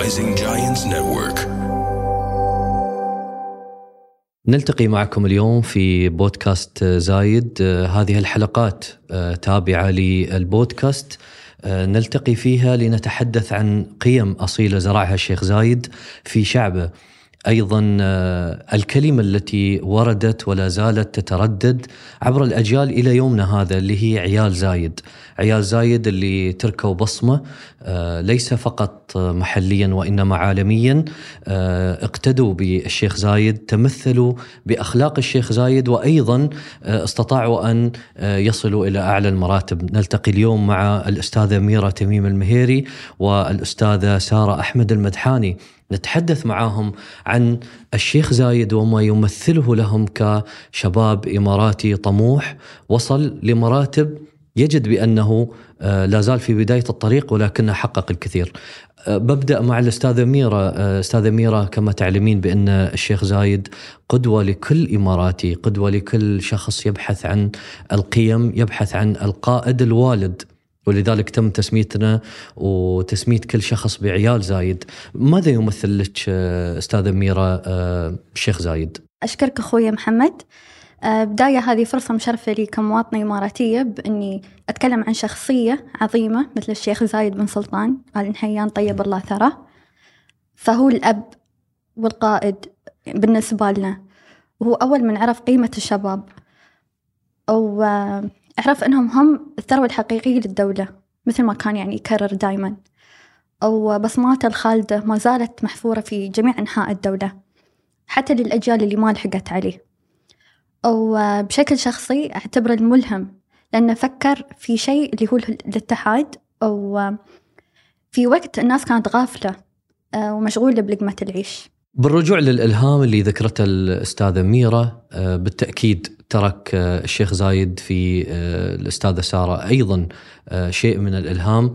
Rising Giants Network. نلتقي معكم اليوم في بودكاست زايد. هذه الحلقات تابعة للبودكاست. نلتقي فيها لنتحدث عن قيم أصيلة زرعها الشيخ زايد في شعبه. أيضا آه، الكلمة التي وردت ولا زالت تتردد عبر الأجيال إلى يومنا هذا اللي هي عيال زايد، عيال زايد اللي تركوا بصمة آه، ليس فقط محليا وإنما عالميا. آه، اقتدوا بالشيخ زايد، تمثلوا بأخلاق الشيخ زايد وأيضا استطاعوا أن يصلوا إلى أعلى المراتب، نلتقي اليوم مع الأستاذة ميرا تميم المهيري والأستاذة سارة أحمد المدحاني. نتحدث معاهم عن الشيخ زايد وما يمثله لهم كشباب إماراتي طموح. وصل لمراتب يجد بأنه آه، لا زال في بداية الطريق ولكنه حقق الكثير. آه، ببدأ مع الأستاذة ميرا، آه، أستاذة ميرا كما تعلمين بأن الشيخ زايد قدوة لكل إماراتي، قدوة لكل شخص يبحث عن القيم، يبحث عن القائد الوالد. ولذلك تم تسميتنا وتسميه كل شخص بعيال زايد. ماذا يمثل لك آه، أستاذة ميرا آه، الشيخ زايد؟ أشكرك أخوي محمد. آه، بداية هذه فرصة مشرفة لي كمواطنة إماراتية بإني أتكلم عن شخصية عظيمة مثل الشيخ زايد بن سلطان آل نحيان طيب الله ثراه فهو الأب والقائد بالنسبة لنا. وهو أول من عرف قيمة الشباب. أو عرف أنهم هم الثروة الحقيقية للدولة مثل ما كان يعني يكرر دائما وبصماته الخالدة ما زالت محفورة في جميع أنحاء الدولة حتى للأجيال اللي ما لحقت عليه. وبشكل شخصي أعتبره الملهم لأنه فكر في شيء اللي هو الاتحاد. أو في وقت الناس كانت غافلة ومشغولة بلقمة العيش. بالرجوع للإلهام اللي ذكرته الأستاذة ميرا آه، بالتأكيد ترك آه، الشيخ زايد في آه، الأستاذة سارة أيضا شيء من الإلهام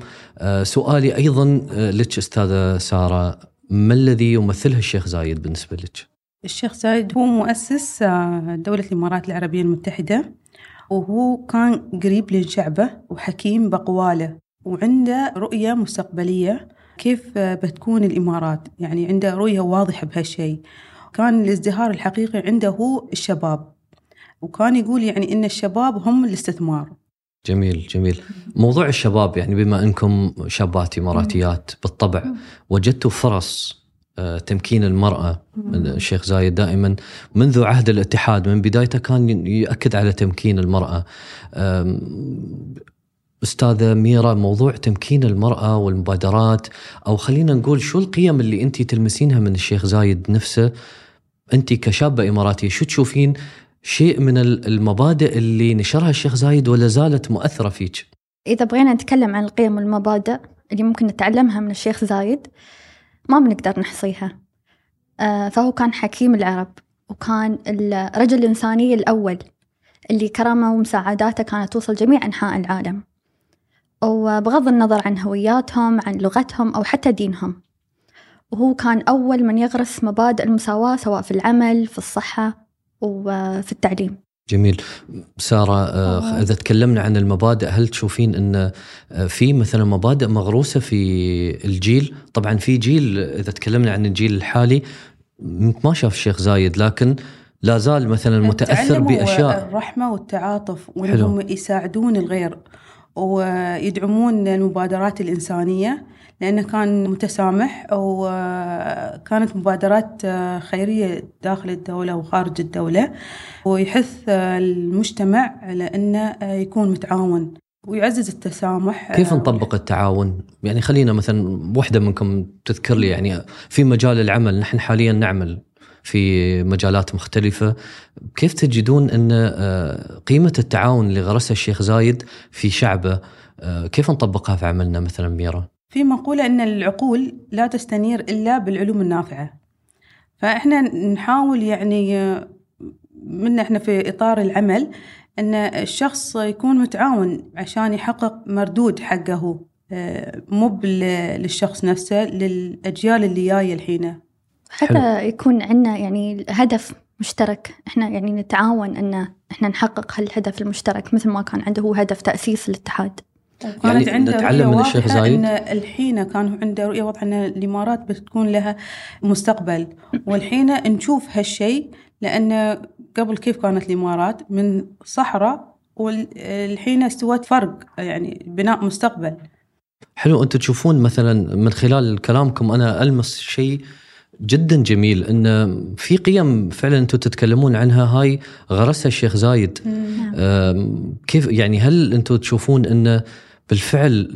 سؤالي أيضا لك أستاذة سارة ما الذي يمثله الشيخ زايد بالنسبة لك؟ الشيخ زايد هو مؤسس دولة الإمارات العربية المتحدة وهو كان قريب لشعبه وحكيم بأقواله وعنده رؤية مستقبلية كيف بتكون الإمارات؟ يعني عنده رؤية واضحة بهالشيء. كان الازدهار الحقيقي عنده هو الشباب. وكان يقول يعني إن الشباب هم الاستثمار. جميل جميل. موضوع الشباب يعني بما إنكم شابات إماراتيات بالطبع وجدتوا فرص آه، تمكين المرأة الشيخ زايد دائما منذ عهد الاتحاد من بدايته كان يأكد على تمكين المرأة. أستاذة ميرا موضوع تمكين المرأة والمبادرات أو خلينا نقول شو القيم اللي أنت تلمسينها من الشيخ زايد نفسه؟ أنت كشابة إماراتية شو تشوفين شيء من المبادئ اللي نشرها الشيخ زايد ولا زالت مؤثرة فيك؟ إذا بغينا نتكلم عن القيم والمبادئ اللي ممكن نتعلمها من الشيخ زايد ما بنقدر نحصيها. آه، فهو كان حكيم العرب وكان الرجل الإنساني الأول اللي كرمه ومساعداته كانت توصل جميع أنحاء العالم. وبغض النظر عن هوياتهم عن لغتهم أو حتى دينهم. وهو كان أول من يغرس مبادئ المساواة سواء في العمل في الصحة وفي التعليم. جميل. سارة آه، إذا تكلمنا عن المبادئ هل تشوفين أن آه، في مثلا مبادئ مغروسة في الجيل؟ طبعا في جيل إذا تكلمنا عن الجيل الحالي ما شاف الشيخ زايد لكن لا زال مثلا متأثر بأشياء. الرحمة والتعاطف وأنهم يساعدون الغير. ويدعمون المبادرات الإنسانية لأنه كان متسامح وكانت مبادرات خيرية داخل الدولة وخارج الدولة ويحث المجتمع على أنه يكون متعاون ويعزز التسامح كيف نطبق التعاون؟ يعني خلينا مثلا وحدة منكم تذكر لي يعني في مجال العمل نحن حاليا نعمل في مجالات مختلفة. كيف تجدون أن آه، قيمة التعاون اللي غرسها الشيخ زايد في شعبه آه، كيف نطبقها في عملنا مثلا ميرا؟ في مقولة أن العقول لا تستنير إلا بالعلوم النافعة. فإحنا نحاول يعني من إحنا في إطار العمل أن الشخص يكون متعاون عشان يحقق مردود حقه آه، مو للشخص نفسه للأجيال اللي جاية الحين. حتى حلو. يكون عندنا يعني هدف مشترك. إحنا يعني نتعاون إن إحنا نحقق هالهدف المشترك مثل ما كان عنده هو هدف تأسيس الاتحاد. وكانت يعني عنده نتعلم رؤية من الشيخ زايد؟ إن الحين كان عنده رؤية واضحة إن الإمارات بتكون لها مستقبل. والحين نشوف هالشيء لأن قبل كيف كانت الإمارات؟ من صحراء والحين استوت فرق يعني بناء مستقبل. حلو أنتم تشوفون مثلا من خلال كلامكم أنا ألمس شيء جدا جميل إن في قيم فعلا أنتم تتكلمون عنها. هاي غرسها الشيخ زايد. أم، كيف يعني هل أنتم تشوفون انه بالفعل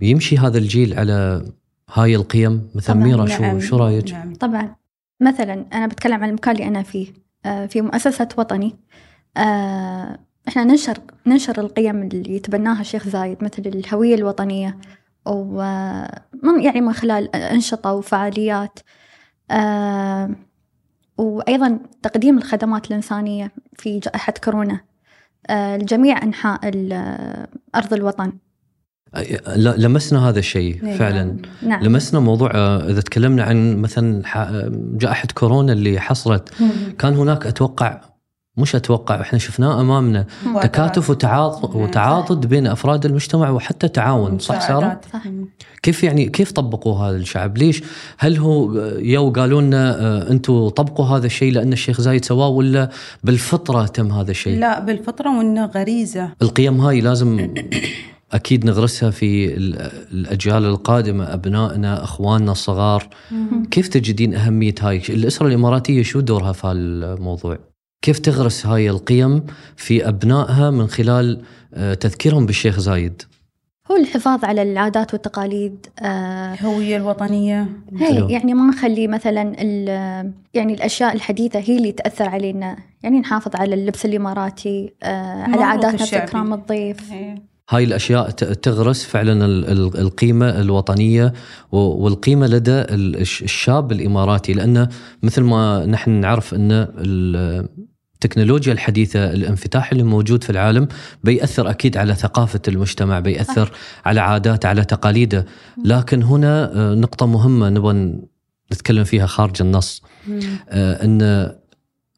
يمشي هذا الجيل على هاي القيم؟ مثل طبعاً، ميرا شو نعم، شو رأيك؟ نعم. طبعا. مثلا أنا بتكلم عن المكان اللي أنا فيه. آه، في مؤسسة وطني. آه، إحنا ننشر ننشر القيم اللي يتبناها الشيخ زايد مثل الهوية الوطنية و من يعني من خلال أنشطة وفعاليات. آه، وأيضا تقديم الخدمات الإنسانية في جائحة كورونا. آه، لجميع أنحاء ال- أرض الوطن. لمسنا هذا الشيء نعم. فعلا. نعم. لمسنا موضوع إذا تكلمنا عن مثلا جائحة كورونا اللي حصلت كان هناك أتوقع مش أتوقع إحنا شفناه أمامنا تكاتف وتعاضد. وتعاضد بين أفراد المجتمع وحتى تعاون صح سارة؟ صح. كيف يعني كيف طبقوا هذا الشعب؟ ليش؟ هل هو يو قالوا لنا آه، أنتم طبقوا هذا الشيء لأن الشيخ زايد سواه ولا بالفطرة تم هذا الشيء؟ لا بالفطرة وإنه غريزة القيم هاي لازم أكيد نغرسها في ال- الأجيال القادمة أبنائنا أخواننا الصغار كيف تجدين أهمية هاي الأسرة الإماراتية شو دورها في هالموضوع كيف تغرس هاي القيم في أبنائها من خلال آه، تذكيرهم بالشيخ زايد هو الحفاظ على العادات والتقاليد آه، الهوية الوطنية حلو. هي يعني ما نخلي مثلا ال- يعني الأشياء الحديثة هي اللي تأثر علينا يعني نحافظ على اللبس الإماراتي آه، على عاداتنا في. اكرام الضيف إيه. هاي الأشياء ت- تغرس فعلا ال- ال- القيمة الوطنية والقيمة لدى ال- الش- الشاب الإماراتي لأن مثل ما نحن نعرف إن ال- التكنولوجيا الحديثة الانفتاح اللي موجود في العالم بيأثر أكيد على ثقافة المجتمع بيأثر على عاداته على تقاليده. لكن هنا آه، نقطة مهمة نبغى نتكلم فيها خارج النص. آه، إن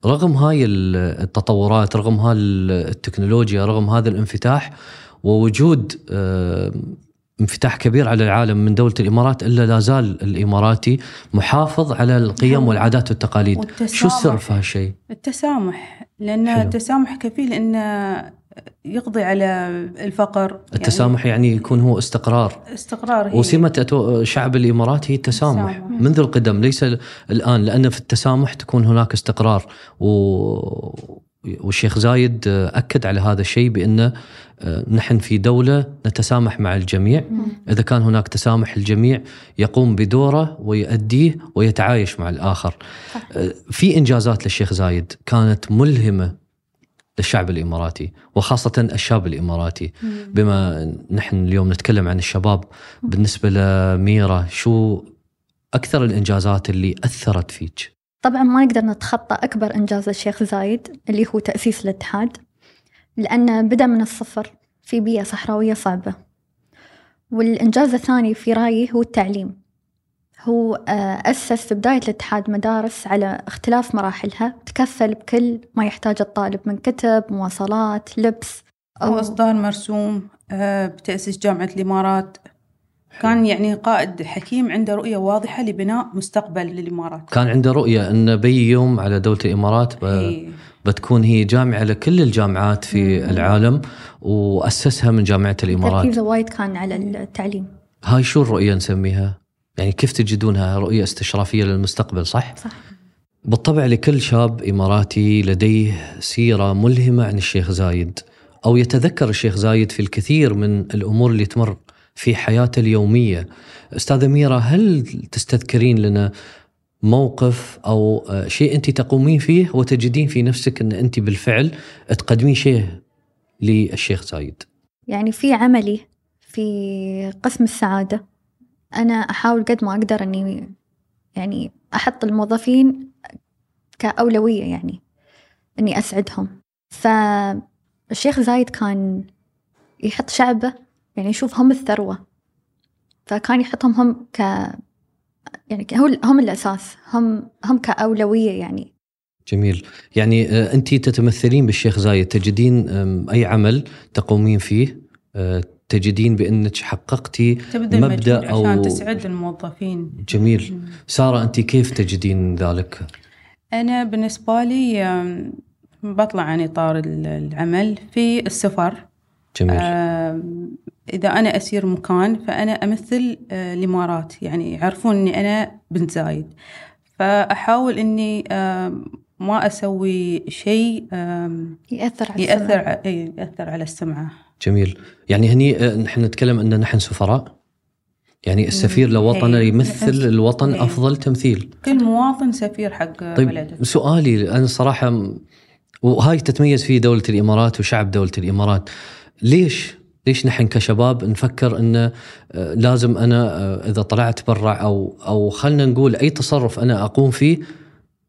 رغم هاي ال- التطورات رغم هاي ال- التكنولوجيا رغم هذا الانفتاح ووجود آه، انفتاح كبير على العالم من دولة الإمارات إلا لا زال الإماراتي محافظ على القيم والعادات والتقاليد والتسامح. شو السر في هالشيء؟ التسامح لأن حلو. التسامح كفيل انه يقضي على الفقر التسامح يعني يكون هو استقرار يعني استقرار هي وسمة شعب الإمارات هي التسامح التسامح. منذ القدم ليس ال- الآن لأن في التسامح تكون هناك استقرار و... والشيخ زايد أكد على هذا الشيء بأن نحن في دولة نتسامح مع الجميع. إذا كان هناك تسامح الجميع يقوم بدوره ويؤديه ويتعايش مع الآخر. في إنجازات للشيخ زايد كانت ملهمة للشعب الإماراتي وخاصة الشاب الإماراتي. بما نحن اليوم نتكلم عن الشباب بالنسبة لميرا شو أكثر الإنجازات اللي أثرت فيك؟ طبعا ما نقدر نتخطى أكبر إنجاز الشيخ زايد اللي هو تأسيس الاتحاد لأنه بدأ من الصفر في بيئة صحراوية صعبة. والإنجاز الثاني في رأيي هو التعليم. هو آه، أسس في بداية الاتحاد مدارس على اختلاف مراحلها تكفل بكل ما يحتاج الطالب من كتب مواصلات لبس هو إصدار مرسوم آه، بتأسيس جامعة الإمارات. كان يعني قائد حكيم عنده رؤية واضحة لبناء مستقبل للإمارات كان عنده رؤية إن بي يوم على دولة الإمارات ب- إيه. بتكون هي جامعة لكل الجامعات في العالم وأسسها من جامعة الإمارات تركيزه وايد كان على التعليم هاي شو الرؤية نسميها؟ يعني كيف تجدونها رؤية استشرافية للمستقبل صح؟ صح بالطبع لكل شاب إماراتي لديه سيرة ملهمة عن الشيخ زايد أو يتذكر الشيخ زايد في الكثير من الأمور اللي تمر في حياته اليومية. أستاذة ميرا هل تستذكرين لنا موقف أو آه، شيء أنت تقومين فيه وتجدين في نفسك أن أنت بالفعل تقدمين شيء للشيخ زايد؟ يعني في عملي في قسم السعادة أنا أحاول قد ما أقدر أني يعني أحط الموظفين كأولوية يعني أني أسعدهم فالشيخ زايد كان يحط شعبه يعني يشوف هم الثروة. فكان يحطهم هم ك يعني هو هم الأساس هم هم كأولوية يعني. جميل. يعني أنت تتمثلين بالشيخ زايد تجدين أي عمل تقومين فيه؟ آه، تجدين بأنك حققتي مبدأ أو عشان تسعد الموظفين. جميل. سارة أنت كيف تجدين ذلك؟ أنا بالنسبة لي بطلع عن إطار ال- العمل في السفر. جميل. إذا أنا أسير مكان فأنا أمثل آه، الإمارات. يعني يعرفون إني أنا بنت زايد. فأحاول إني آم، ما أسوي شيء يأثر على يأثر السمع. ع- إيه، يأثر على السمعة جميل. يعني هني آه، نحن نتكلم إن نحن سفراء. يعني السفير لوطنه إيه. يمثل الوطن إيه. أفضل تمثيل. كل مواطن سفير حق طيب بلده. سؤالي أنا صراحة وهاي تتميز فيه دولة الإمارات وشعب دولة الإمارات. ليش ليش نحن كشباب نفكر إنه آه، لازم أنا آه، إذا طلعت برا أو أو خلينا نقول أي تصرف أنا أقوم فيه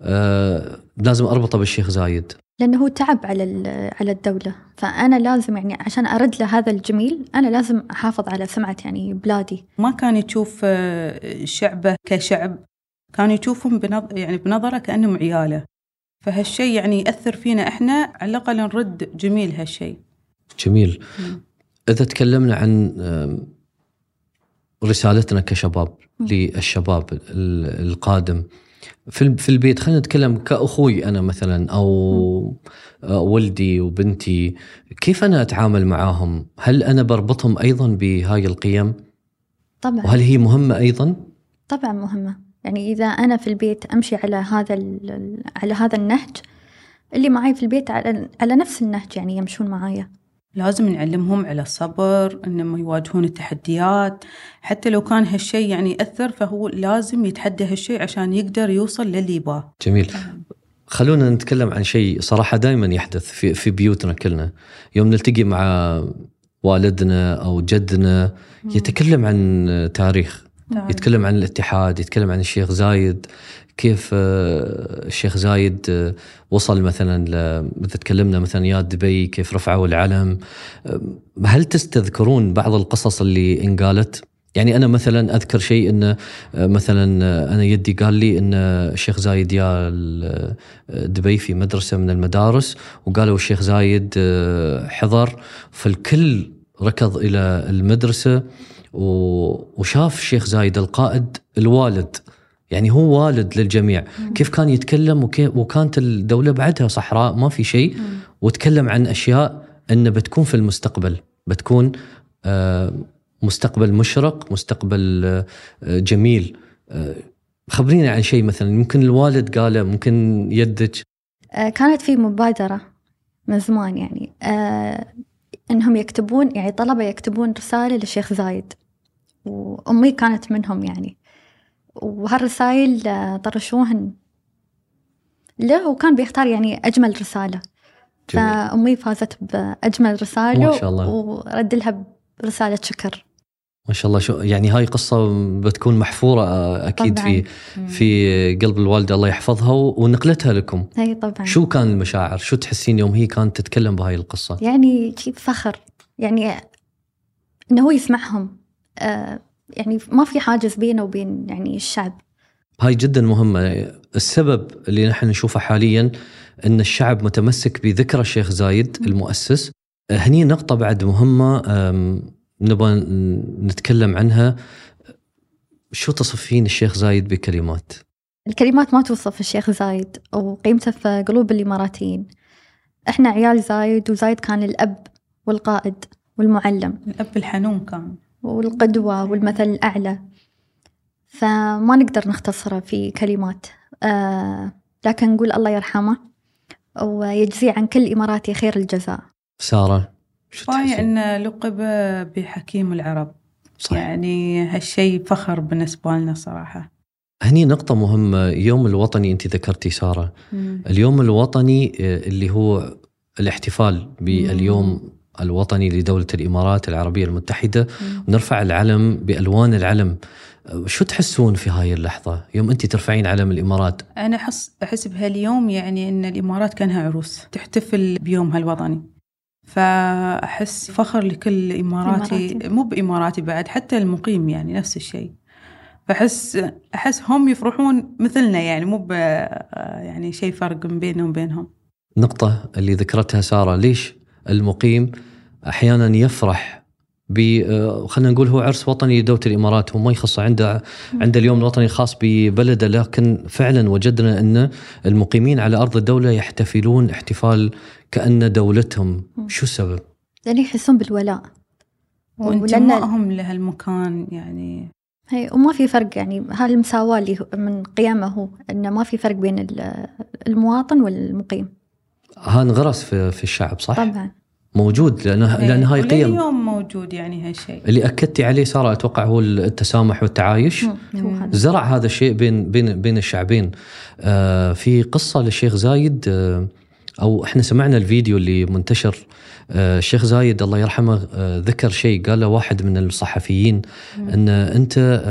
آه، لازم أربطه بالشيخ زايد. لأنه هو تعب على ال- على الدولة. فأنا لازم يعني عشان أرد له هذا الجميل أنا لازم أحافظ على سمعة يعني بلادي. ما كان يشوف شعبه كشعب كان يشوفهم بنظ... يعني بنظرة كأنهم عيالة. فهالشيء يعني يأثر فينا إحنا على الأقل نرد جميل هالشيء جميل. مم. إذا تكلمنا عن رسالتنا كشباب. للشباب ال- القادم في في البيت خلينا نتكلم كأخوي أنا مثلا أو آه، ولدي وبنتي كيف أنا أتعامل معاهم؟ هل أنا بربطهم أيضا بهاي القيم؟ طبعا وهل هي مهمة أيضا؟ طبعا مهمة يعني إذا أنا في البيت أمشي على هذا على هذا النهج اللي معي في البيت على, على نفس النهج يعني يمشون معايا لازم نعلمهم على الصبر إنهم يواجهون التحديات. حتى لو كان هالشيء يعني يأثر فهو لازم يتحدى هالشيء عشان يقدر يوصل للي يباه. جميل. خلونا نتكلم عن شيء صراحة دائما يحدث في, في بيوتنا كلنا. يوم نلتقي مع والدنا أو جدنا يتكلم عن تاريخ. يتكلم عن الاتحاد يتكلم عن الشيخ زايد. كيف آه، الشيخ زايد آه، وصل مثلا مثل تكلمنا مثلا يا دبي كيف رفعوا العلم. آه، هل تستذكرون بعض القصص اللي انقالت؟ يعني أنا مثلا أذكر شيء إنه مثلا أنا يدي قال لي إن الشيخ زايد يا دبي في مدرسة من المدارس وقالوا الشيخ زايد حضر فالكل ركض إلى المدرسة وشاف الشيخ زايد القائد الوالد. يعني هو والد للجميع. كيف كان يتكلم وكيف وكانت الدولة بعدها صحراء ما في شيء. وتكلم عن أشياء أنه بتكون في المستقبل. بتكون آه، مستقبل مشرق مستقبل آه، جميل. آه، خبرينا عن شيء مثلا. ممكن الوالد قاله ممكن يدك. كانت في مبادرة من زمان يعني. إنهم يكتبون يعني طلبة يكتبون رسالة للشيخ زايد. وأمي كانت منهم يعني. وهالرسائل آه، طرشوهن. له وكان بيختار يعني أجمل رسالة. جميل. فأمي فازت بأجمل رسالة ما شاء الله. ورد لها برسالة شكر. ما شاء الله. شو يعني هاي قصة بتكون محفورة آه، أكيد طبعاً. في في قلب الوالدة الله يحفظها ونقلتها لكم. هي طبعا. شو كان المشاعر؟ شو تحسين يوم هي كانت تتكلم بهاي القصة؟ يعني شيء فخر. يعني إنه هو يسمعهم. آه يعني ما في حاجز بينه وبين يعني الشعب. هاي جدا مهمة. السبب اللي نحن نشوفه حاليا أن الشعب متمسك بذكرى الشيخ زايد المؤسس. هني نقطة بعد مهمة نبغى نتكلم عنها. شو تصفين الشيخ زايد بكلمات؟ الكلمات ما توصف الشيخ زايد وقيمته في قلوب الإماراتيين. إحنا عيال زايد وزايد كان الأب والقائد والمعلم. الأب الحنون كان. والقدوة والمثل الأعلى. فما نقدر نختصره في كلمات. آه لكن نقول الله يرحمه ويجزيه عن كل إماراتي خير الجزاء. سارة تحسين إن لقب بحكيم العرب. صح. يعني هالشيء فخر بالنسبة لنا صراحة. هني نقطة مهمة. يوم الوطني أنت ذكرتي سارة. اليوم الوطني آه، اللي هو الاحتفال باليوم الوطني لدولة الإمارات العربية المتحدة. نرفع العلم بألوان العلم. شو تحسون في هاي اللحظة؟ يوم أنت ترفعين علم الإمارات. أنا أحس أحس بهاليوم يعني إن الإمارات كأنها عروس تحتفل بيومها الوطني فأحس فخر لكل إماراتي إماراتي. مو بإماراتي بعد حتى المقيم يعني نفس الشيء. فأحس أحس هم يفرحون مثلنا يعني مو يعني شيء فرق بيننا وبينهم. نقطة اللي ذكرتها سارة ليش المقيم أحيانا يفرح ب آه، خلينا نقول هو عرس وطني لدوله الإمارات هو ما يخص عنده عنده اليوم الوطني الخاص ببلده لكن فعلا وجدنا أن المقيمين على أرض الدولة يحتفلون احتفال كأن دولتهم. شو السبب؟ لأن يحسون بالولاء. وانتمائهم لهالمكان يعني. هي وما في فرق يعني هالمساواة اللي من قيمه هو انه ما في فرق بين ال- المواطن والمقيم. ها انغرس في, في الشعب صح؟ طبعا. موجود لأنه لأن هاي قيم. اليوم موجود يعني هالشيء اللي أكدتي عليه ساره أتوقع هو التسامح والتعايش. مم، زرع هذا الشيء بين بين بين الشعبين. آه في قصة للشيخ زايد آه أو إحنا سمعنا الفيديو اللي منتشر آه الشيخ زايد الله يرحمه آه ذكر شيء قال له واحد من الصحفيين إن أنت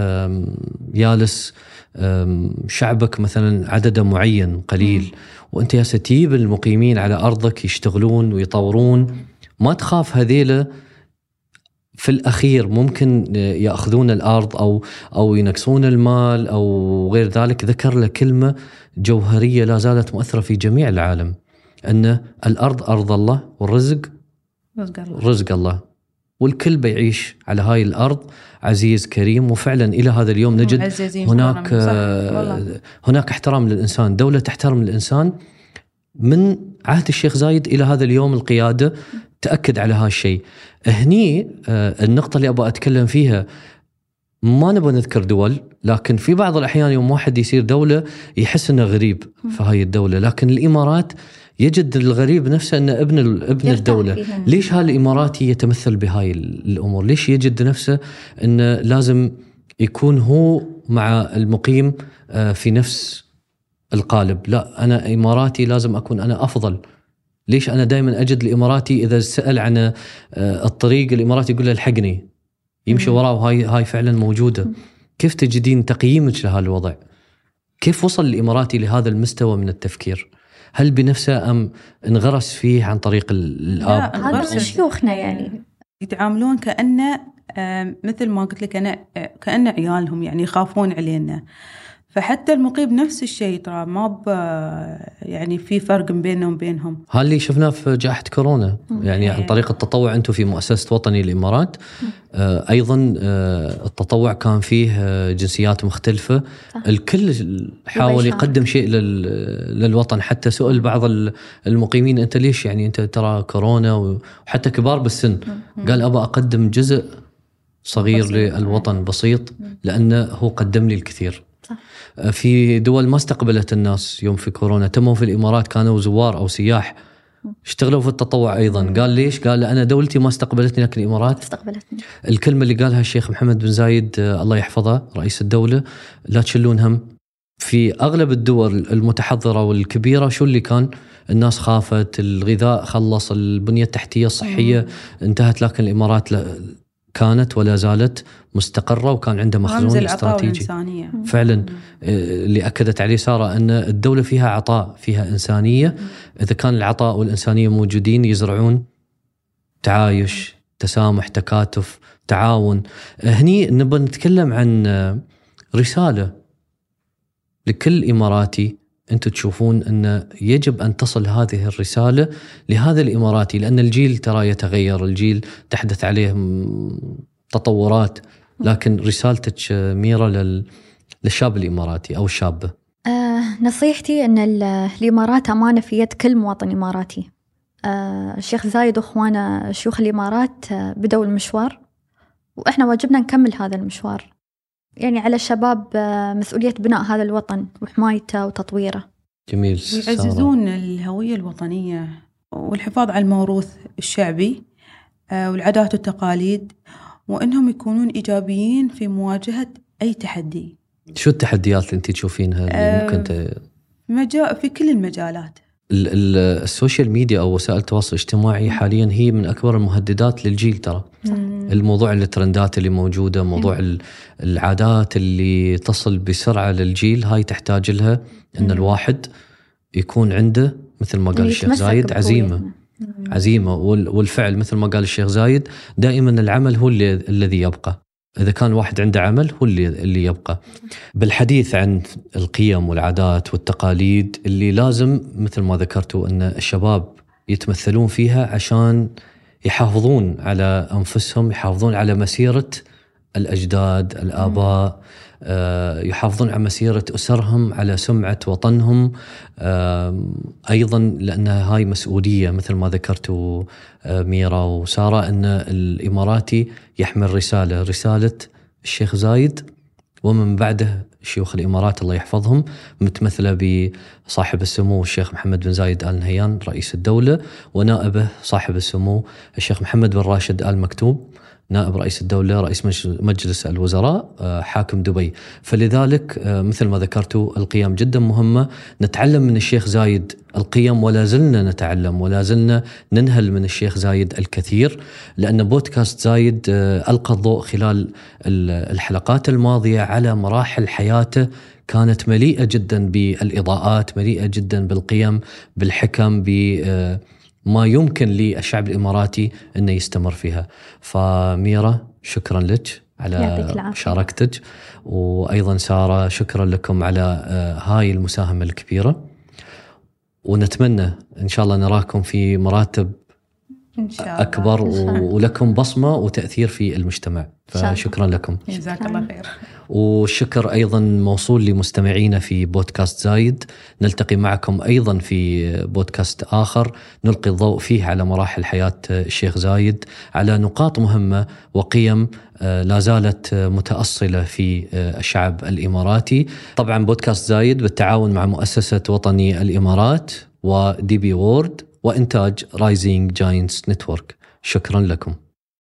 جالس آم، شعبك مثلا عدده معين قليل وأنت يا تجيب المقيمين على أرضك يشتغلون ويطورون ما تخاف هذيله في الأخير ممكن يأخذون الأرض أو أو ينقصون المال أو غير ذلك. ذكر له كلمة جوهرية لا زالت مؤثرة في جميع العالم. أن الأرض أرض الله والرزق رزق الله. رزق الله. والكل بيعيش على هاي الأرض. عزيز كريم. وفعلا إلى هذا اليوم نجد هناك. هناك احترام للإنسان. دولة تحترم الانسان من عهد الشيخ زايد إلى هذا اليوم القيادة تأكد على هذا الشيء. هني آه، النقطة اللي أبغى أتكلم فيها ما نبغى نذكر دول لكن في بعض الأحيان يوم واحد يصير دولة يحس إنه غريب في هاي الدولة. لكن الإمارات يجد الغريب نفسه انه ابن ابن الدولة. فيها. ليش هالاماراتي يتمثل بهاي ال- الأمور؟ ليش يجد نفسه انه لازم يكون هو مع المقيم آه، في نفس القالب؟ لا أنا إماراتي لازم أكون أنا أفضل. ليش أنا دائما أجد الإماراتي إذا سأل عن آه، الطريق الإماراتي يقول له الحقني. يمشي. وراه وهاي هاي فعلا موجودة. كيف تجدين تقييمك لهالوضع كيف وصل الإماراتي لهذا المستوى من التفكير؟ هل بنفسه أم انغرس فيه عن طريق ال- الأب؟ لا، هذا من شيوخنا يعني. يتعاملون كأنه آه، مثل ما قلت لك أنا آه، كأنه عيالهم يعني يخافون علينا. فحتى المقيم نفس الشيء ترى ما ب يعني في فرق بيننا وبينهم. هذا اللي شفناه في جائحة كورونا يعني عن إيه. طريق التطوع أنتم في مؤسسة وطني الإمارات آه أيضا آه التطوع كان فيه آه جنسيات مختلفة. صح. الكل حاول. يقدم شيء لل- للوطن. حتى سئل بعض ال- المقيمين أنت ليش؟ يعني أنت ترى كورونا وحتى كبار بالسن. قال أبى أقدم جزء صغير بسيط. للوطن بسيط لأنه هو قدم لي الكثير. صح. في دول ما استقبلت الناس يوم في كورونا تموا في الإمارات كانوا زوار أو سياح. اشتغلوا في التطوع أيضا. قال ليش؟ قال أنا دولتي ما استقبلتني لكن الإمارات. استقبلتني. الكلمة اللي قالها الشيخ محمد بن زايد آه، الله يحفظه رئيس الدولة لا تشلون هم. في أغلب الدول المتحضرة والكبيرة شو اللي كان؟ الناس خافت، الغذاء خلص، البنية التحتية الصحية انتهت لكن الإمارات لا. كانت ولا زالت مستقرة وكان عندها رمز مخزون استراتيجي. فعلا آه، اللي أكدت عليه سارة أن الدولة فيها عطاء فيها إنسانية. إذا كان العطاء والإنسانية موجودين يزرعون تعايش تسامح تكاتف تعاون. آه، هني نبغى نتكلم عن آه، رسالة لكل إماراتي أنتم تشوفون أن يجب أن تصل هذه الرسالة لهذا الاماراتي لأن الجيل ترى يتغير الجيل تحدث عليه تطورات لكن رسالتك ميرا لل للشاب الإماراتي أو الشابه آه نصيحتي أن ال- الإمارات أمانة في يد كل مواطن إماراتي. آه الشيخ زايد وإخوانا شيوخ الإمارات آه بدوا المشوار وإحنا واجبنا نكمل هذا المشوار. يعني على الشباب آه مسؤولية بناء هذا الوطن وحمايته وتطويره. جميل سارة. ويعززون الهوية الوطنية والحفاظ على الموروث الشعبي آه، والعادات والتقاليد وأنهم يكونون إيجابيين في مواجهة أي تحدي. شو التحديات اللي انت تشوفينها اللي آه، ممكن ت... مجا في كل المجالات. ال- ال- السوشيال ميديا أو وسائل التواصل الاجتماعي حاليا هي من أكبر المهددات للجيل ترى. الموضوع ال trends ات اللي موجودة موضوع ال- العادات اللي تصل بسرعة للجيل هاي تحتاج لها إن الواحد يكون عنده مثل ما قال الشيخ زايد. عزيمة. عزيمة. وال- والفعل مثل ما قال الشيخ زايد دائما العمل هو الذي يبقى. إذا كان الواحد عنده عمل هو اللي اللي يبقى. بالحديث عن القيم والعادات والتقاليد اللي لازم مثل ما ذكرتوا أن الشباب يتمثلون فيها عشان يحافظون على أنفسهم يحافظون على مسيرة الأجداد الآباء. يحافظون على مسيرة أسرهم على سمعة وطنهم. آه، أيضا لأن هاي مسؤولية مثل ما ذكرتوا آه، ميرا وسارة أن الإماراتي يحمل رسالة رسالة الشيخ زايد ومن بعده شيوخ الإمارات الله يحفظهم متمثلة بصاحب السمو الشيخ محمد بن زايد آل نهيان رئيس الدولة ونائبه صاحب السمو الشيخ محمد بن راشد آل مكتوب. نائب رئيس الدولة رئيس مجلس الوزراء آه، حاكم دبي. فلذلك آه، مثل ما ذكرتوا القيم جدا مهمة. نتعلم من الشيخ زايد القيم ولا زلنا نتعلم ولا زلنا ننهل من الشيخ زايد الكثير لأن بودكاست زايد آه، ألقى الضوء خلال الحلقات الماضية على مراحل حياته كانت مليئة جدا بالإضاءات مليئة جدا بالقيم بالحكم ما يمكن للشعب الإماراتي إنه يستمر فيها. فميرا شكرا لك على مشاركتك وأيضا سارة شكرا لكم على آه، هاي المساهمة الكبيرة. ونتمنى إن شاء الله نراكم في مراتب إن شاء الله. أكبر ولكم بصمة وتأثير في المجتمع. فشكرا لكم. جزاك الله خير. والشكر أيضا موصول لمستمعينا في بودكاست زايد. نلتقي معكم أيضا في بودكاست آخر. نلقي الضوء فيه على مراحل حياة الشيخ زايد على نقاط مهمة وقيم آه، لا زالت متأصلة في آه، الشعب الإماراتي. طبعا بودكاست زايد بالتعاون مع مؤسسة وطني الإمارات ودي بي وورد وإنتاج رايزينج جاينتس نتورك شكرا لكم.